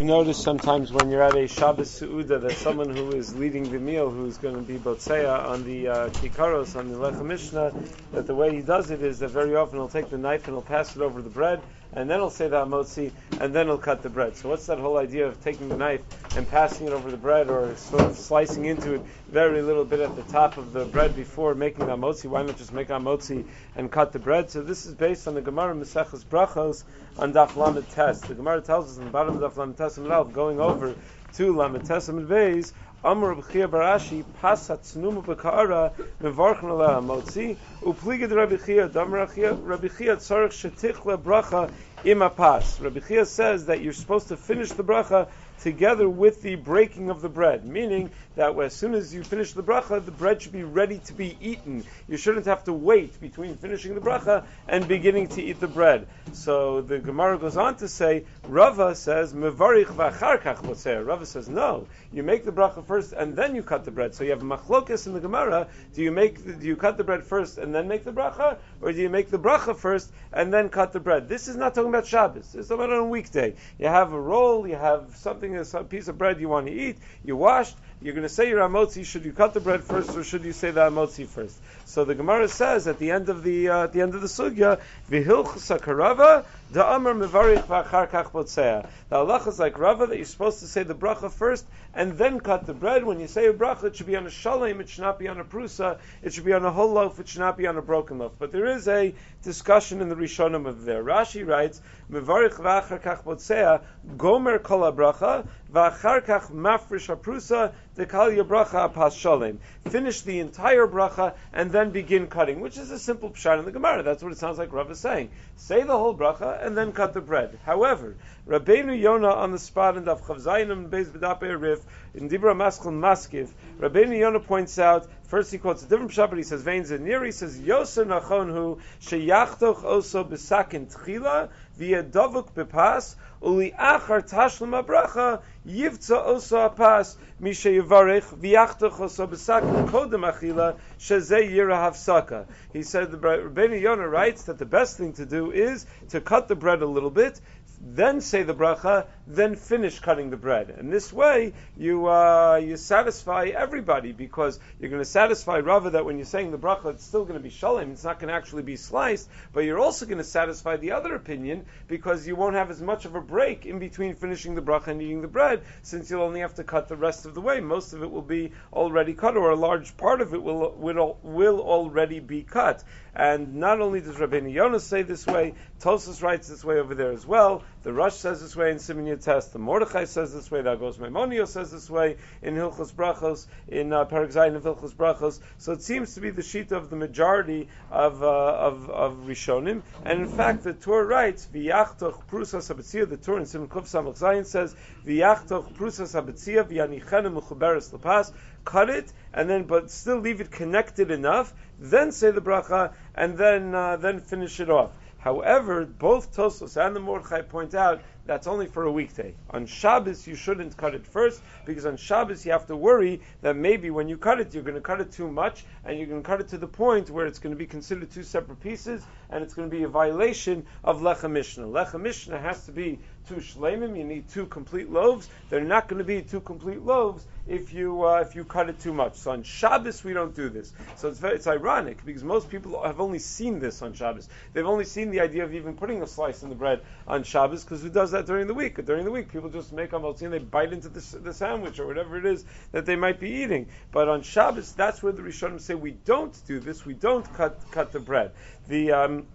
You've noticed sometimes when you're at a Shabbos Su'uda that someone who is leading the meal, who's going to be Botseya on the uh, Kikaros, on the Lechem Mishnah, that the way he does it is that very often he'll take the knife and he'll pass it over the bread, and then he'll say the Amotzi, and then he'll cut the bread. So what's that whole idea of taking the knife and passing it over the bread, or sort of slicing into it very little bit at the top of the bread before making the Amotzi? Why not just make Amotzi and cut the bread? So this is based on the Gemara Maseches Brachos on Daf Lamed Tes. The Gemara tells us in the bottom of Daf Lamed Tes going over to Lamed Test and Beis, Amr B'chia Barashi Pasat Tznumu B'Ka'ara Mevarchen Aleh Motzi Upligid Rabbi Chia Rabbi Chia Shetichla Bracha Ima Pas. Rabbi Chia says that you're supposed to finish the bracha together with the breaking of the bread, meaning that as soon as you finish the bracha, the bread should be ready to be eaten. You shouldn't have to wait between finishing the bracha and beginning to eat the bread. So the Gemara goes on to say, Rava says, Mevarich v'acharkach Rava says, no, you make the bracha first and then you cut the bread. So you have machlokas in the Gemara. Do you make, the, do you cut the bread first and then make the bracha, or do you make the bracha first and then cut the bread? This is not talking about Shabbos. It's talking about on a weekday. You have a roll, you have something, a piece of bread you want to eat, you washed, you're going to say your amotzi. Should you cut the bread first, or should you say the amotzi first? So the Gemara says at the end of the uh, at the end of the sugya, v'hilch sakarava da amar mevarich kach The is like Rava that you're supposed to say the bracha first and then cut the bread. When you say a bracha, it should be on a shalem. It should not be on a prusa. It should be on a whole loaf. It should not be on a broken loaf. But there is a discussion in the Rishonim of there. Rashi writes mevarich v'achar kach gomer kol bracha v'achar kach mafrish aprusa dekal bracha pas shalem. Finish the entire bracha and then begin cutting, which is a simple pshat in the Gemara. That's what it sounds like Rav is saying. Say the whole bracha and then cut the bread. However, Rabbeinu Yonah on the spot in Daf Chavzayim Beis B'Dapei Rif in Dibra Maskul Maskiv, Rabbeinu Yonah points out. First, he quotes a different pshat, but he says veins in near. He says Yoser Nachonhu sheyachtoch oso b'sakin tchila v'yadovuk bepas uli achar tashlim abracha yivtza oso apas mishe yivarech v'yachtoch oso b'sakin kodem achila shezeh yira hafsaka. He said the Rabbeinu Yonah writes that the best thing to do is to cut the bread a little bit, then say the bracha, then finish cutting the bread. And this way, you uh, you satisfy everybody because you're going to satisfy Rava that when you're saying the bracha, it's still going to be shalom. It's not going to actually be sliced, but you're also going to satisfy the other opinion because you won't have as much of a break in between finishing the bracha and eating the bread, since you'll only have to cut the rest of the way. Most of it will be already cut, or a large part of it will will, will already be cut. And not only does Rabbeinu Yonah say this way, Tosus writes this way over there as well. The Rosh says this way in Siman Test. The Mordechai says this way. The Agos Maimonio says this way in Hilchos Brachos, in uh, Zayin of Hilchos Brachos. So it seems to be the sheet of the majority of, uh, of, of Rishonim. And in fact, the Tur writes, V'yachtoch prusa sabetzia, the Tur in Siman Kuf Samach Zayin says, V'yachtoch prusa sabetzia, v'yanichenem uchuberes lepas, cut it, and then, but still leave it connected enough, then say the bracha, and then, uh, then finish it off. However, both Tosos and the Mordechai point out that's only for a weekday. On Shabbos, you shouldn't cut it first because on Shabbos you have to worry that maybe when you cut it, you're going to cut it too much and you're going to cut it to the point where it's going to be considered two separate pieces and it's going to be a violation of Lechem Mishnah. Lechem Mishnah has to be two shlemim. You need two complete loaves. They're not going to be two complete loaves if you uh, if you cut it too much. So on Shabbos we don't do this. So it's very, it's ironic because most people have only seen this on Shabbos. They've only seen the idea of even putting a slice in the bread on Shabbos because who does that during the week? During the week, people just make a and they bite into the, the sandwich or whatever it is that they might be eating. But on Shabbos, that's where the Rishonim say we don't do this. We don't cut cut the bread. The um,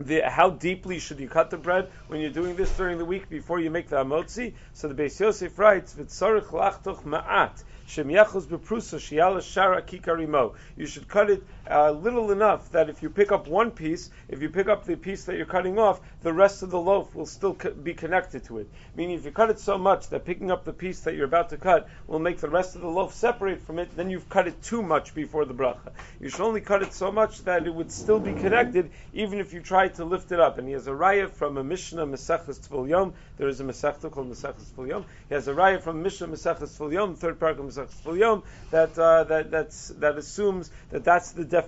the, how deeply should you cut the bread when you're doing this during the week before you make the amotzi? So the Beis Yosef writes, "V'tzarich lachtoch ma'at." You should cut it uh, little enough that if you pick up one piece, if you pick up the piece that you're cutting off, the rest of the loaf will still co- be connected to it. Meaning, if you cut it so much that picking up the piece that you're about to cut will make the rest of the loaf separate from it, then you've cut it too much before the bracha. You should only cut it so much that it would still be connected, even if you try to lift it up. And he has a raya from a Mishnah Maseches Tvul Yom. There is a Masechta called Maseches Tvul Yom. He has a raya from Mishnah Maseches Tvul Yom, third paragraph that uh, that that assumes that that's the definition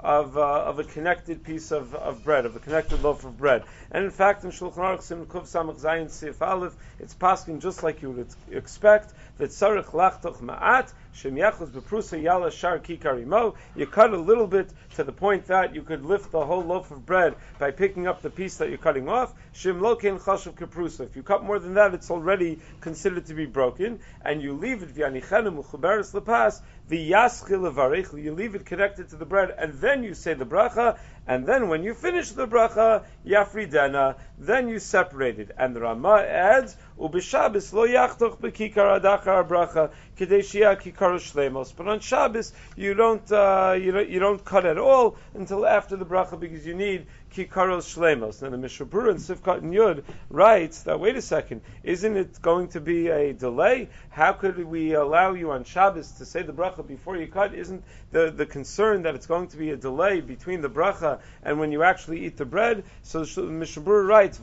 of uh, of a connected piece of, of bread, of a connected loaf of bread. And in fact, in Shulchan Aruch in Kuf Samach Zayin Sif Aleph, it's passing just like you would expect that Tzarich Lachtoch Ma'at Shem Yachuz Beprusa Yala Shar Kikarimo. You cut a little bit to the point that you could lift the whole loaf of bread by picking up the piece that you're cutting off. Shem Lokein Chashav Kaprusa. If you cut more than that, it's already considered to be broken, and you leave it V'anichenem Uchuberes Lepas V'yaschil Levarich. You leave it connected to the bread, and then you say the bracha, and then when you finish the bracha, Yafridena, then you separate it. And the Rama adds, Ubishabis lo yachtoch bekikar adachar bracha kedeshia kikar shlemos. But on Shabbos you don't uh, you don't you don't cut at all until after the bracha because you need kikaros shlemos. And the Mishnah Berurah and Sifkat and Yud writes that wait a second, isn't it going to be a delay? How could we allow you on Shabbos to say the bracha before you cut? Isn't the, the concern that it's going to be a delay between the bracha and when you actually eat the bread? So Berurah writes,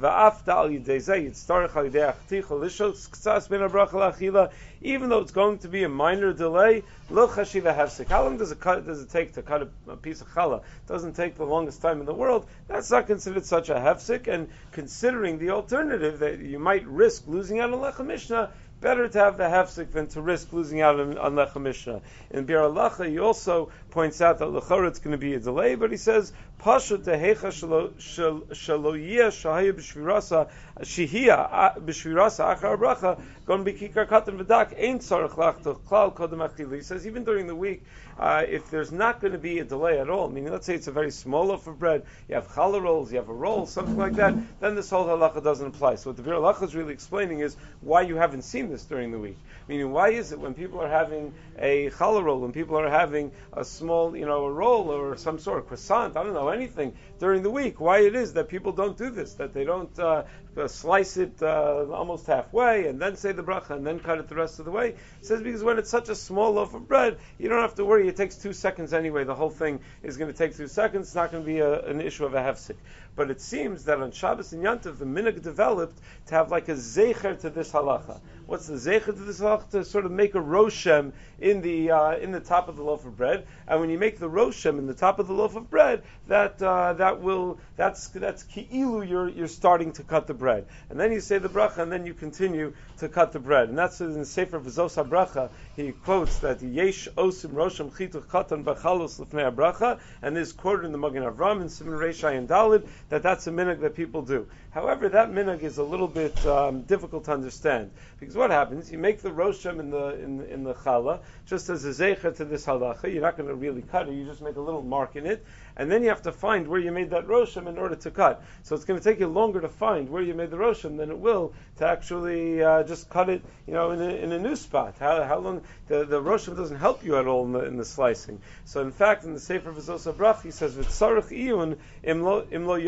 even though it's going to be a minor delay. How long does it, cut, does it take to cut a, a, piece of challah? It doesn't take the longest time in the world. That's not considered such a hefsek, and considering the alternative that you might risk losing out on lechem mishnah, better to have the hefsek than to risk losing out on, on lechem mishnah. In Biur Halacha, he also points out that lechor it's going to be a delay, but he says pasha tehecha shaloyia shahaya b'shvirasa shihia b'shvirasa achar bracha gon b'kikar katan v'dak ain't tzarich lachtoch klal kodem achili. He says even during the week, uh, if there's not going to be a delay at all, meaning let's say it's a very small loaf of bread, you have challah rolls, you have a roll, something like that, then this whole halacha doesn't apply. So what the Biur Halacha is really explaining is why you haven't seen this during the week. Meaning, why is it when people are having a challah roll, when people are having a small, you know, a roll or some sort of croissant, I don't know, anything during the week, why it is that people don't do this, that they don't uh, uh, slice it uh, almost halfway and then say the bracha and then cut it the rest of the way. It says because when it's such a small loaf of bread, you don't have to worry. It takes two seconds anyway. The whole thing is going to take two seconds. It's not going to be a, an issue of a hefsek. But it seems that on Shabbos and Yantav, the minhag developed to have like a zecher to this halacha. What's the zecher to this halacha? To sort of make a roshem in the uh, in the top of the loaf of bread. And when you make the roshem in the top of the loaf of bread, that uh, that will that's that's ki'ilu. You're you're starting to cut the bread, and then you say the bracha, and then you continue to cut the bread. And that's in the Sefer V'zos Bracha. He quotes that yesh osim roshem chituch katan b'chalos lefnei bracha, and this quoted in the Magen Avram and Simon Reish and Dalid that that's a minhag that people do. However, that minhag is a little bit um, difficult to understand because what happens? You make the roshem in the in, in the challah just as a zecher to this halacha. You're not going to really cut it. You just make a little mark in it, and then you have to find where you made that roshem in order to cut. So it's going to take you longer to find where you made the roshem than it will to actually uh, just cut it, you know, in a, in a new spot. How, how long the the roshem doesn't help you at all in the, in the slicing. So in fact, in the Sefer V'zos Brach, he says with v'tzarich iyun imlo imlo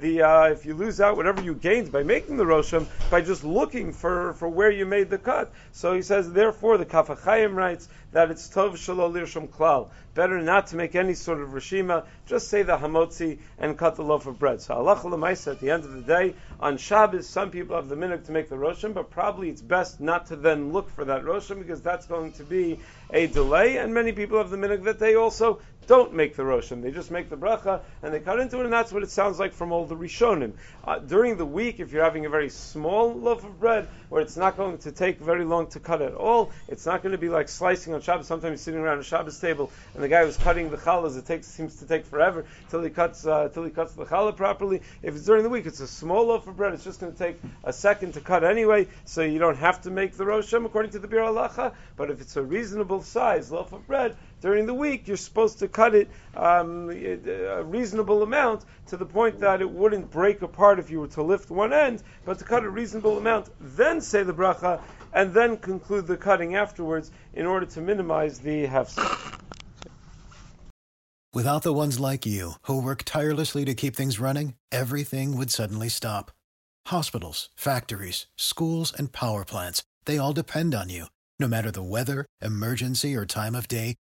the uh, if you lose out whatever you gained by making the rosham by just looking for, for where you made the cut. So he says, therefore, the Kaf HaChaim writes that it's tov shalol klal. Better not to make any sort of rishima. Just say the hamotzi and cut the loaf of bread. So Allah l'maisa at the end of the day on Shabbos, some people have the minute to make the rosham, but probably it's best not to then look for that rosham because that's going to be a delay. And many people have the minute that they also don't make the rosham. They just make the bracha and they cut into it, and that's what it sounds like from all the rishonim. Uh, during the week, if you're having a very small loaf of bread, where it's not going to take very long to cut at all, it's not going to be like slicing on Shabbos. Sometimes you're sitting around a Shabbos table, and the guy who's cutting the challahs, it takes seems to take forever till he cuts uh, till he cuts the challah properly. If it's during the week, it's a small loaf of bread. It's just going to take a second to cut anyway, so you don't have to make the rosham according to the Biur Halacha. But if it's a reasonable size loaf of bread, during the week, you're supposed to cut it um, a reasonable amount to the point that it wouldn't break apart if you were to lift one end, but to cut a reasonable amount, then say the bracha, and then conclude the cutting afterwards in order to minimize the hefsek. Without the ones like you, who work tirelessly to keep things running, everything would suddenly stop. Hospitals, factories, schools, and power plants, they all depend on you. No matter the weather, emergency, or time of day,